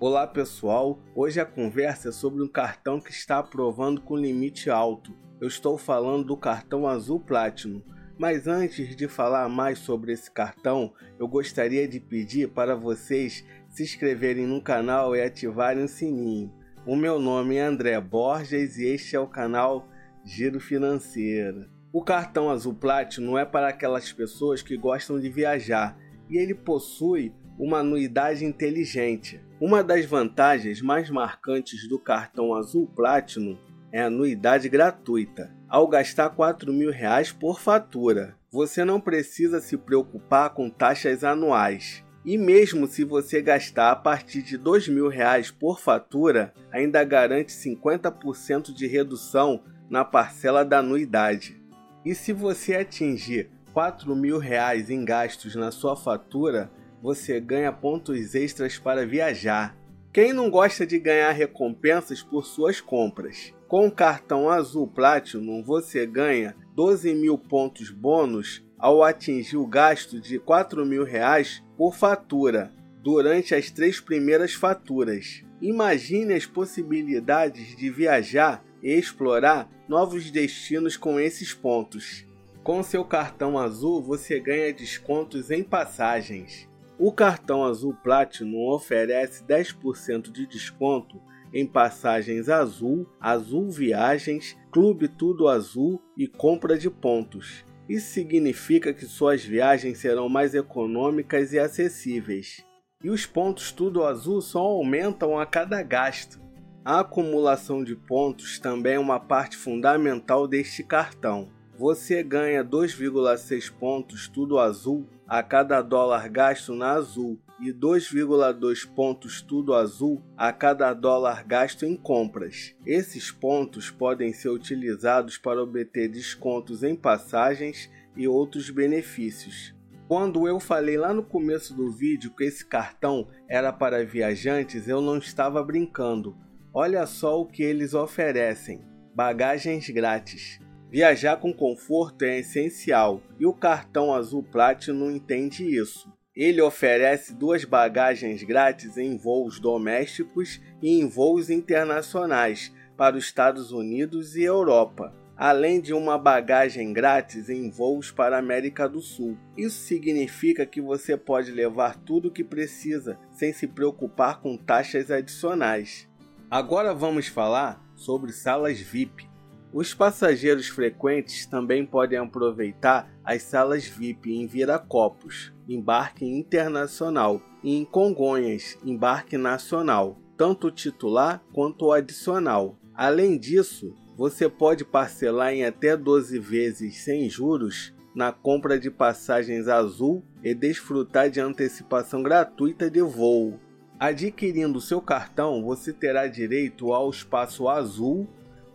Olá pessoal, hoje a conversa é sobre um cartão que está aprovando com limite alto. Eu estou falando do cartão Azul Platinum. Mas antes de falar mais sobre esse cartão, eu gostaria de pedir para vocês se inscreverem no canal e ativarem o sininho. O meu nome é André Borges e este é o canal Giro Financeiro. O cartão Azul Platinum é para aquelas pessoas que gostam de viajar e ele possui uma anuidade inteligente. Uma das vantagens mais marcantes do cartão Azul Platinum é a anuidade gratuita. Ao gastar R$ reais por fatura, você não precisa se preocupar com taxas anuais. E mesmo se você gastar a partir de R$ reais por fatura, ainda garante 50% de redução na parcela da anuidade. E se você atingir R$ reais em gastos na sua fatura, você ganha pontos extras para viajar. Quem não gosta de ganhar recompensas por suas compras? Com o cartão Azul Platinum, você ganha 12 mil pontos bônus ao atingir o gasto de R$ mil reais por fatura durante as três primeiras faturas. Imagine as possibilidades de viajar e explorar novos destinos com esses pontos. Com seu cartão azul, você ganha descontos em passagens. O cartão Azul Platinum oferece 10% de desconto em passagens azul, azul viagens, clube tudo azul e compra de pontos. Isso significa que suas viagens serão mais econômicas e acessíveis. E os pontos tudo azul só aumentam a cada gasto. A acumulação de pontos também é uma parte fundamental deste cartão. Você ganha 2,6 pontos tudo azul a cada dólar gasto na Azul e 2,2 pontos tudo azul a cada dólar gasto em compras. Esses pontos podem ser utilizados para obter descontos em passagens e outros benefícios. Quando eu falei lá no começo do vídeo que esse cartão era para viajantes, eu não estava brincando. Olha só o que eles oferecem: bagagens grátis. Viajar com conforto é essencial e o cartão Azul Platinum entende isso. Ele oferece duas bagagens grátis em voos domésticos e em voos internacionais para os Estados Unidos e Europa, além de uma bagagem grátis em voos para a América do Sul. Isso significa que você pode levar tudo o que precisa sem se preocupar com taxas adicionais. Agora vamos falar sobre salas VIP. Os passageiros frequentes também podem aproveitar as salas VIP em Viracopos, embarque internacional, e em Congonhas, embarque nacional, tanto titular quanto adicional. Além disso, você pode parcelar em até 12 vezes sem juros na compra de passagens azul e desfrutar de antecipação gratuita de voo. Adquirindo seu cartão, você terá direito ao espaço azul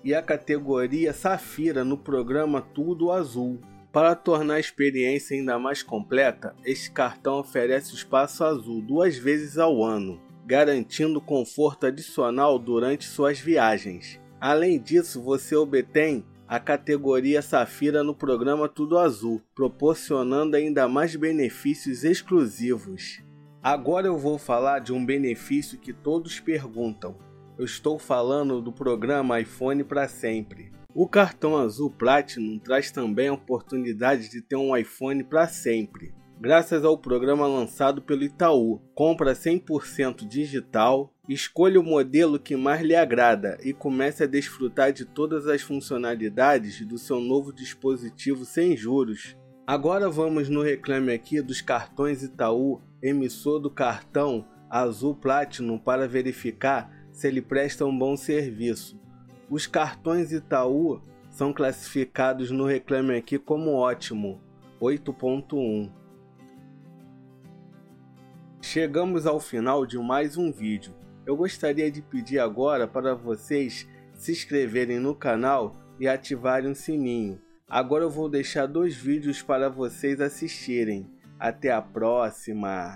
e a categoria Safira no programa Tudo Azul. Para tornar a experiência ainda mais completa, este cartão oferece o espaço azul duas vezes ao ano, garantindo conforto adicional durante suas viagens. Além disso, você obtém a categoria Safira no programa Tudo Azul, proporcionando ainda mais benefícios exclusivos. Agora eu vou falar de um benefício que todos perguntam. Eu estou falando do programa iPhone para sempre. O cartão azul Platinum traz também a oportunidade de ter um iPhone para sempre. Graças ao programa lançado pelo Itaú, compra 100% digital, escolha o modelo que mais lhe agrada e comece a desfrutar de todas as funcionalidades do seu novo dispositivo sem juros. Agora vamos no reclame aqui dos cartões Itaú emissor do cartão Azul Platinum para verificar se ele presta um bom serviço. Os cartões Itaú são classificados no Reclame Aqui como ótimo, 8.1. Chegamos ao final de mais um vídeo. Eu gostaria de pedir agora para vocês se inscreverem no canal e ativarem o sininho. Agora eu vou deixar dois vídeos para vocês assistirem. Até a próxima!